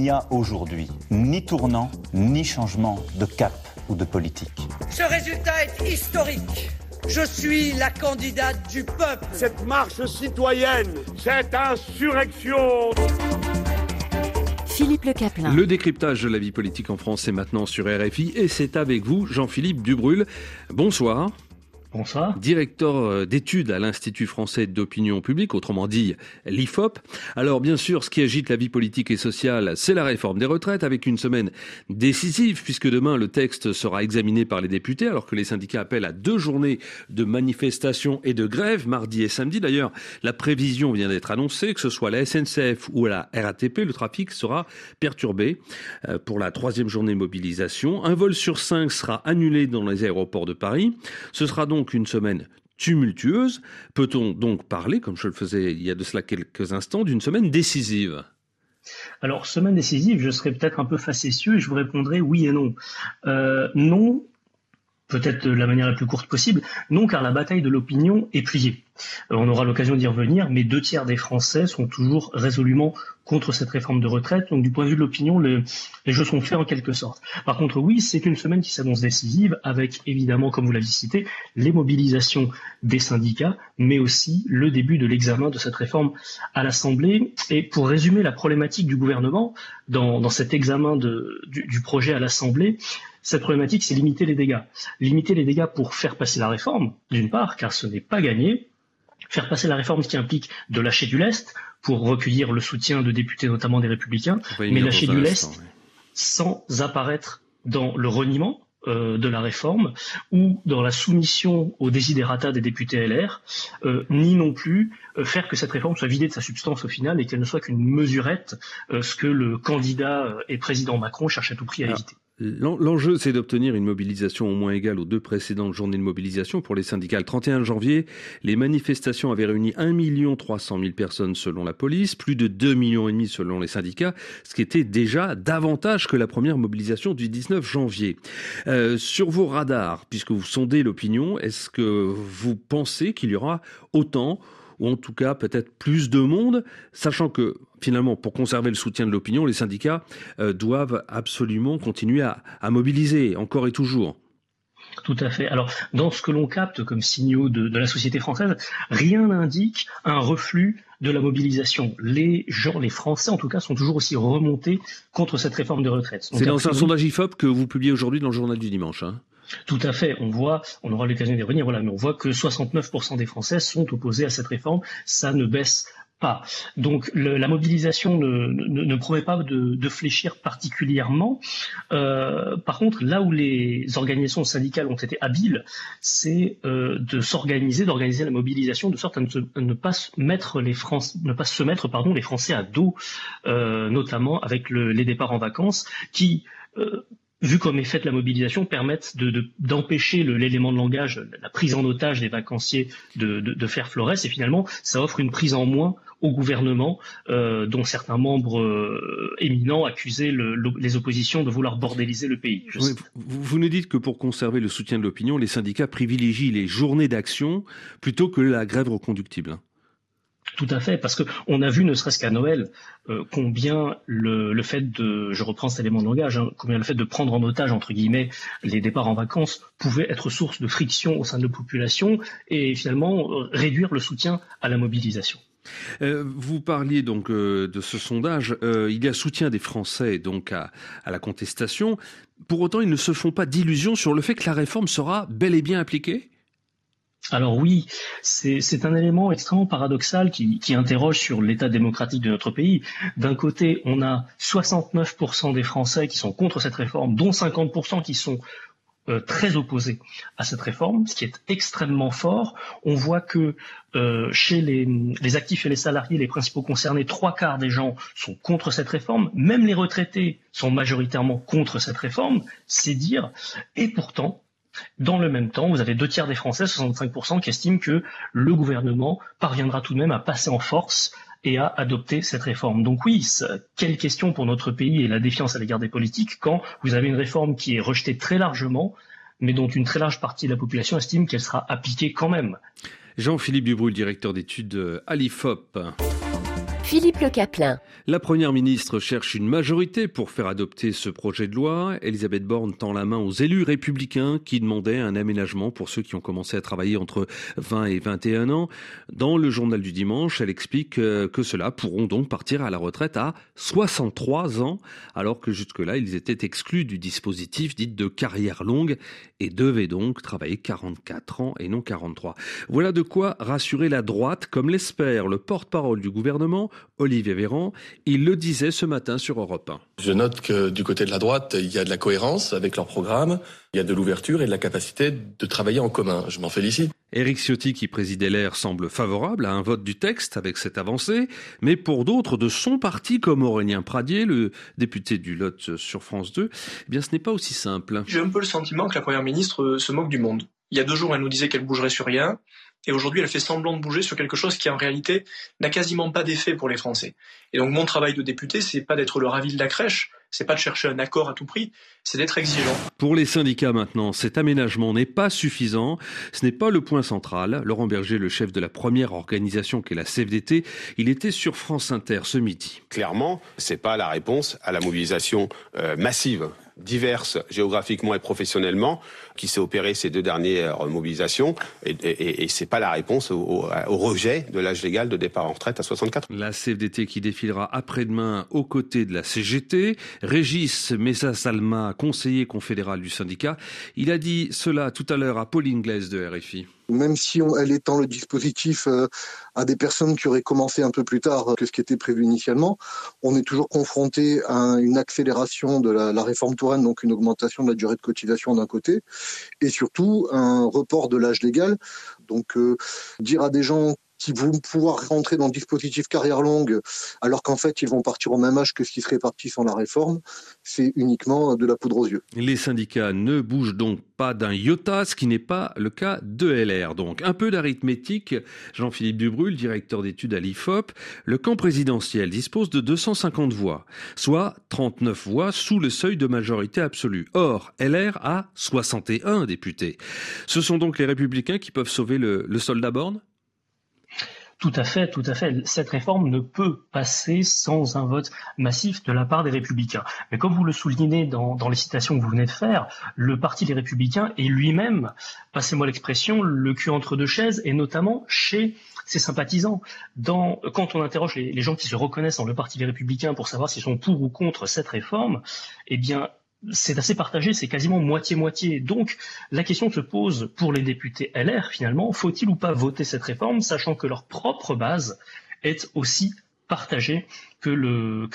n'y a aujourd'hui ni tournant, ni changement de cap ou de politique. Ce résultat est historique. Je suis la candidate du peuple. Cette marche citoyenne, cette insurrection. Philippe Le Caplin. Le décryptage de la vie politique en France est maintenant sur RFI et c'est avec vous, Jean-Philippe Dubrul. Bonsoir. Bonsoir. Directeur euh, d'études à l'Institut français d'opinion publique, autrement dit l'IFOP. Alors bien sûr, ce qui agite la vie politique et sociale, c'est la réforme des retraites, avec une semaine décisive, puisque demain le texte sera examiné par les députés, alors que les syndicats appellent à deux journées de manifestations et de grève, mardi et samedi. D'ailleurs, la prévision vient d'être annoncée, que ce soit la SNCF ou la RATP, le trafic sera perturbé euh, pour la troisième journée mobilisation. Un vol sur cinq sera annulé dans les aéroports de Paris. Ce sera donc donc une semaine tumultueuse. Peut-on donc parler, comme je le faisais il y a de cela quelques instants, d'une semaine décisive? Alors, semaine décisive, je serais peut-être un peu facétieux et je vous répondrai oui et non. Euh, non, peut-être de la manière la plus courte possible. Non, car la bataille de l'opinion est pliée. Euh, on aura l'occasion d'y revenir, mais deux tiers des Français sont toujours résolument contre cette réforme de retraite. Donc du point de vue de l'opinion, les, jeux sont faits en quelque sorte. Par contre, oui, c'est une semaine qui s'annonce décisive, avec évidemment, comme vous l'avez cité, les mobilisations des syndicats, mais aussi le début de l'examen de cette réforme à l'Assemblée. Et pour résumer la problématique du gouvernement dans, cet examen du projet à l'Assemblée, cette problématique, c'est limiter les dégâts. Limiter les dégâts pour faire passer la réforme, d'une part, car ce n'est pas gagné. Faire passer la réforme, ce qui implique de lâcher du lest pour recueillir le soutien de députés, notamment des républicains, mais lâcher du lest sans apparaître dans le reniement euh, de la réforme ou dans la soumission aux désidérata des députés LR, euh, ni non plus euh, faire que cette réforme soit vidée de sa substance au final et qu'elle ne soit qu'une mesurette, ce que le candidat et président Macron cherche à tout prix à éviter. L'enjeu, c'est d'obtenir une mobilisation au moins égale aux deux précédentes journées de mobilisation pour les syndicats. Le 31 janvier, les manifestations avaient réuni 1 300 000 personnes selon la police, plus de 2 millions et demi selon les syndicats, ce qui était déjà davantage que la première mobilisation du 19 janvier. Euh, sur vos radars, puisque vous sondez l'opinion, est-ce que vous pensez qu'il y aura autant ou en tout cas peut-être plus de monde, sachant que finalement, pour conserver le soutien de l'opinion, les syndicats euh, doivent absolument continuer à, mobiliser, encore et toujours. Tout à fait. Alors, dans ce que l'on capte comme signaux de, la société française, rien n'indique un reflux de la mobilisation. Les gens, les Français en tout cas, sont toujours aussi remontés contre cette réforme de retraite. C'est dans un sondage IFOP que vous publiez aujourd'hui dans le journal du dimanche. Hein tout à fait. On voit, on aura l'occasion d'y revenir, voilà, mais on voit que 69% des Français sont opposés à cette réforme. Ça ne baisse pas. Donc la mobilisation ne, ne, promet pas de, fléchir particulièrement. Euh, par contre, là où les organisations syndicales ont été habiles, c'est euh, de s'organiser, d'organiser la mobilisation de sorte à ne, pas se mettre les Français, ne pas se mettre pardon les Français à dos, euh, notamment avec les départs en vacances, qui vu comme est faite la mobilisation, permettent d'empêcher de, l'élément de langage, la prise en otage des vacanciers de, de, faire florès, et finalement, ça offre une prise en moins au gouvernement, euh, dont certains membres euh, éminents accusaient les oppositions de vouloir bordéliser le pays. vous, vous, nous dites que pour conserver le soutien de l'opinion, les syndicats privilégient les journées d'action plutôt que la grève reconductible. Tout à fait, parce qu'on a vu, ne serait-ce qu'à Noël, euh, combien le, fait de, je reprends cet élément de langage, hein, combien le fait de prendre en otage, entre guillemets, les départs en vacances pouvait être source de friction au sein de la population et finalement euh, réduire le soutien à la mobilisation. Euh, vous parliez donc de ce sondage. il y a soutien des Français donc à, la contestation. Pour autant, ils ne se font pas d'illusions sur le fait que la réforme sera bel et bien appliquée? Alors oui, c'est un élément extrêmement paradoxal qui, interroge sur l'état démocratique de notre pays. D'un côté, on a 69% des Français qui sont contre cette réforme, dont 50% qui sont euh, très opposés à cette réforme, ce qui est extrêmement fort. On voit que euh, chez les, les, actifs et les salariés, les principaux concernés, trois quarts des gens sont contre cette réforme. Même les retraités sont majoritairement contre cette réforme, c'est dire. Et pourtant, dans le même temps, vous avez deux tiers des Français, 65%, qui estiment que le gouvernement parviendra tout de même à passer en force et à adopter cette réforme. Donc oui, quelle question pour notre pays et la défiance à l'égard des politiques quand vous avez une réforme qui est rejetée très largement, mais dont une très large partie de la population estime qu'elle sera appliquée quand même? Jean-Philippe Dubrul, directeur d'études à l'IFOP. Philippe Le Caplin. La première ministre cherche une majorité pour faire adopter ce projet de loi. Elisabeth Borne tend la main aux élus républicains qui demandaient un aménagement pour ceux qui ont commencé à travailler entre 20 et 21 ans. Dans le journal du dimanche, elle explique euh, que ceux-là pourront donc partir à la retraite à 63 ans, alors que jusque-là, ils étaient exclus du dispositif dit de carrière longue et devaient donc travailler 44 ans et non 43. Voilà de quoi rassurer la droite, comme l'espère le porte-parole du gouvernement, Olivier Véran. Il le disait ce matin sur Europe 1. Je note que du côté de la droite, il y a de la cohérence avec leur programme, il y a de l'ouverture et de la capacité de travailler en commun. Je m'en félicite. Éric Ciotti, qui présidait l'air, semble favorable à un vote du texte avec cette avancée, mais pour d'autres de son parti, comme Aurélien Pradier, le député du Lot sur France 2, eh bien ce n'est pas aussi simple. J'ai un peu le sentiment que la Première ministre se moque du monde. Il y a deux jours, elle nous disait qu'elle bougerait sur rien. Et aujourd'hui, elle fait semblant de bouger sur quelque chose qui, en réalité, n'a quasiment pas d'effet pour les Français. Et donc, mon travail de député, c'est pas d'être le ravi de la crèche, c'est pas de chercher un accord à tout prix, c'est d'être exigeant. Pour les syndicats maintenant, cet aménagement n'est pas suffisant. Ce n'est pas le point central. Laurent Berger, le chef de la première organisation qu'est la CFDT, il était sur France Inter ce midi. Clairement, c'est pas la réponse à la mobilisation euh, massive diverses géographiquement et professionnellement qui s'est opérée ces deux dernières mobilisations et, et, et c'est pas la réponse au, rejet de l'âge légal de départ en retraite à 64. La CFDT qui défilera après-demain aux côtés de la CGT. Régis Messa-Salma, conseiller confédéral du syndicat, il a dit cela tout à l'heure à Pauline Inglaise de RFI même si elle étend le dispositif euh, à des personnes qui auraient commencé un peu plus tard que ce qui était prévu initialement, on est toujours confronté à une accélération de la, la réforme Touraine, donc une augmentation de la durée de cotisation d'un côté, et surtout un report de l'âge légal. Donc euh, dire à des gens qui vont pouvoir rentrer dans le dispositif carrière longue, alors qu'en fait, ils vont partir au même âge que ce qui serait parti sans la réforme, c'est uniquement de la poudre aux yeux. Les syndicats ne bougent donc pas d'un iota, ce qui n'est pas le cas de LR. Donc, un peu d'arithmétique. Jean-Philippe Dubrul, directeur d'études à l'IFOP, le camp présidentiel dispose de 250 voix, soit 39 voix sous le seuil de majorité absolue. Or, LR a 61 députés. Ce sont donc les républicains qui peuvent sauver le, le soldat borne? Tout à fait, tout à fait. Cette réforme ne peut passer sans un vote massif de la part des Républicains. Mais comme vous le soulignez dans, les citations que vous venez de faire, le Parti des Républicains est lui-même, passez-moi l'expression, le cul entre deux chaises, et notamment chez ses sympathisants. Quand on interroge les, les gens qui se reconnaissent dans le Parti des Républicains pour savoir s'ils sont pour ou contre cette réforme, eh bien, c'est assez partagé, c'est quasiment moitié-moitié. Donc la question se pose pour les députés LR finalement, faut-il ou pas voter cette réforme, sachant que leur propre base est aussi partagée que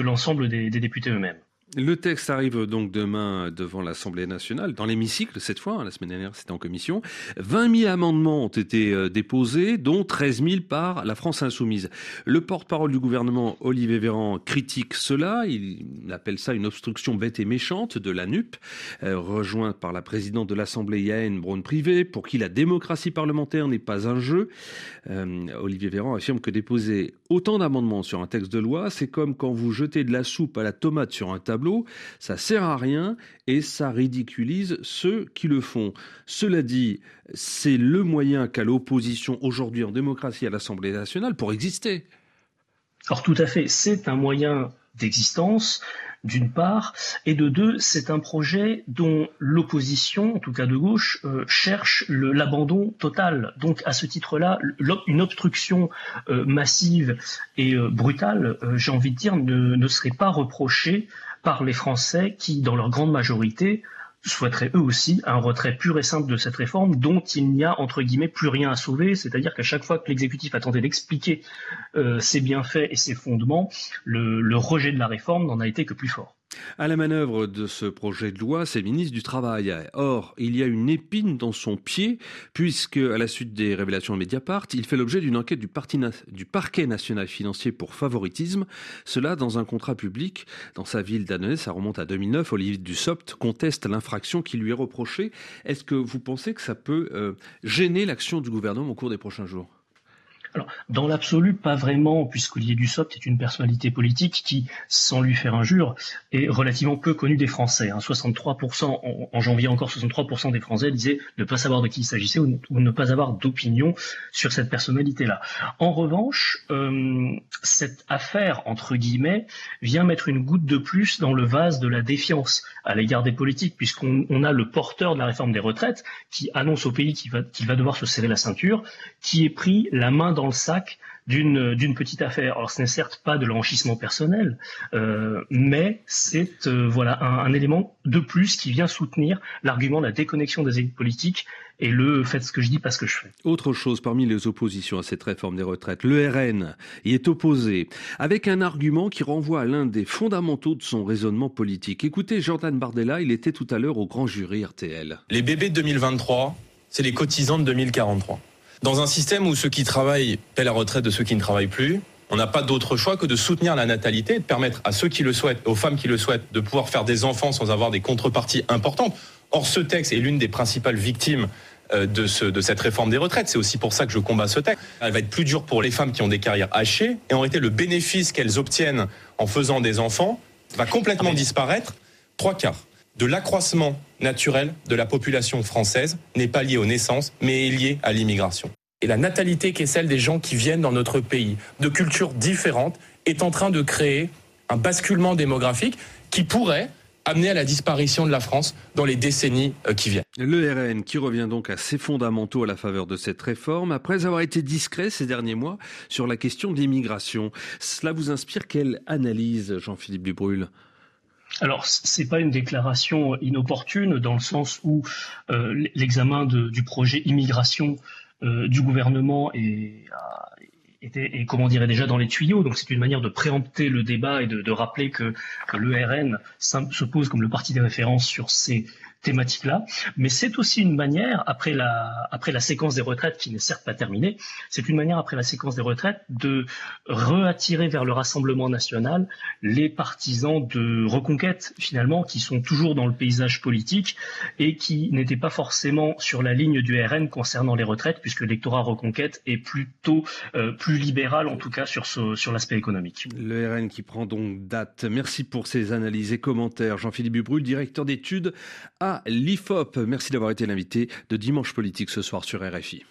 l'ensemble des députés eux-mêmes? Le texte arrive donc demain devant l'Assemblée nationale, dans l'hémicycle cette fois, hein, la semaine dernière c'était en commission. 20 000 amendements ont été euh, déposés, dont 13 000 par la France insoumise. Le porte-parole du gouvernement, Olivier Véran, critique cela, il appelle ça une obstruction bête et méchante de la NUP, euh, rejoint par la présidente de l'Assemblée Yael Braun-Privé, pour qui la démocratie parlementaire n'est pas un jeu. Euh, Olivier Véran affirme que déposer autant d'amendements sur un texte de loi, c'est comme quand vous jetez de la soupe à la tomate sur un tableau ça sert à rien et ça ridiculise ceux qui le font. Cela dit, c'est le moyen qu'a l'opposition aujourd'hui en démocratie à l'Assemblée nationale pour exister. Alors tout à fait, c'est un moyen d'existence, d'une part, et de deux, c'est un projet dont l'opposition, en tout cas de gauche, euh, cherche l'abandon total. Donc à ce titre-là, une obstruction euh, massive et euh, brutale, j'ai envie de dire, ne serait pas reprochée par les Français qui, dans leur grande majorité, souhaiteraient eux aussi un retrait pur et simple de cette réforme dont il n'y a entre guillemets plus rien à sauver, c'est-à-dire qu'à chaque fois que l'exécutif a tenté d'expliquer euh, ses bienfaits et ses fondements, le, le rejet de la réforme n'en a été que plus fort. À la manœuvre de ce projet de loi, c'est le ministre du Travail. Or, il y a une épine dans son pied, puisque, à la suite des révélations de Mediapart, il fait l'objet d'une enquête du, parquet national financier pour favoritisme. Cela dans un contrat public. Dans sa ville d'Annonay, ça remonte à 2009, Olivier Dussopt conteste l'infraction qui lui est reprochée. Est-ce que vous pensez que ça peut euh, gêner l'action du gouvernement au cours des prochains jours? Dans l'absolu, pas vraiment, puisqu'Olivier Dussopt est une personnalité politique qui, sans lui faire injure, est relativement peu connue des Français. 63%, hein. en, janvier encore, 63% des Français disaient ne pas savoir de qui il s'agissait ou, ne pas avoir d'opinion sur cette personnalité-là. En revanche, euh, cette affaire, entre guillemets, vient mettre une goutte de plus dans le vase de la défiance à l'égard des politiques, puisqu'on a le porteur de la réforme des retraites qui annonce au pays qu'il va, va devoir se serrer la ceinture, qui est pris la main dans le sac d'une d'une petite affaire. Alors ce n'est certes pas de l'enrichissement personnel, euh, mais c'est euh, voilà un, élément de plus qui vient soutenir l'argument de la déconnexion des élites politiques et le fait ce que je dis pas ce que je fais. Autre chose parmi les oppositions à cette réforme des retraites, le RN y est opposé avec un argument qui renvoie à l'un des fondamentaux de son raisonnement politique. Écoutez Jordan Bardella, il était tout à l'heure au grand jury RTL. Les bébés de 2023, c'est les cotisants de 2043. Dans un système où ceux qui travaillent paient la retraite de ceux qui ne travaillent plus, on n'a pas d'autre choix que de soutenir la natalité et de permettre à ceux qui le souhaitent, aux femmes qui le souhaitent, de pouvoir faire des enfants sans avoir des contreparties importantes. Or, ce texte est l'une des principales victimes euh, de, ce, de cette réforme des retraites. C'est aussi pour ça que je combats ce texte. Elle va être plus dure pour les femmes qui ont des carrières hachées. Et en réalité, le bénéfice qu'elles obtiennent en faisant des enfants va complètement disparaître. Trois quarts de l'accroissement naturel de la population française n'est pas lié aux naissances, mais est lié à l'immigration. Et la natalité qui est celle des gens qui viennent dans notre pays, de cultures différentes, est en train de créer un basculement démographique qui pourrait amener à la disparition de la France dans les décennies euh, qui viennent. Le RN qui revient donc à ses fondamentaux à la faveur de cette réforme, après avoir été discret ces derniers mois sur la question de l'immigration. Cela vous inspire quelle analyse, Jean-Philippe Dubrul? Alors, c'est pas une déclaration inopportune dans le sens où euh, l'examen du projet immigration euh, du gouvernement est, était, et comment dirait déjà dans les tuyaux. Donc, c'est une manière de préempter le débat et de, rappeler que, que l'ERN se pose comme le parti des références sur ces thématique-là, mais c'est aussi une manière, après la, après la séquence des retraites, qui n'est certes pas terminée, c'est une manière, après la séquence des retraites, de reattirer vers le Rassemblement national les partisans de reconquête, finalement, qui sont toujours dans le paysage politique et qui n'étaient pas forcément sur la ligne du RN concernant les retraites, puisque l'électorat reconquête est plutôt euh, plus libéral, en tout cas, sur, sur l'aspect économique. Le RN qui prend donc date. Merci pour ces analyses et commentaires. Jean-Philippe Bubrul, directeur d'études l'IFOP. Merci d'avoir été l'invité de Dimanche Politique ce soir sur RFI.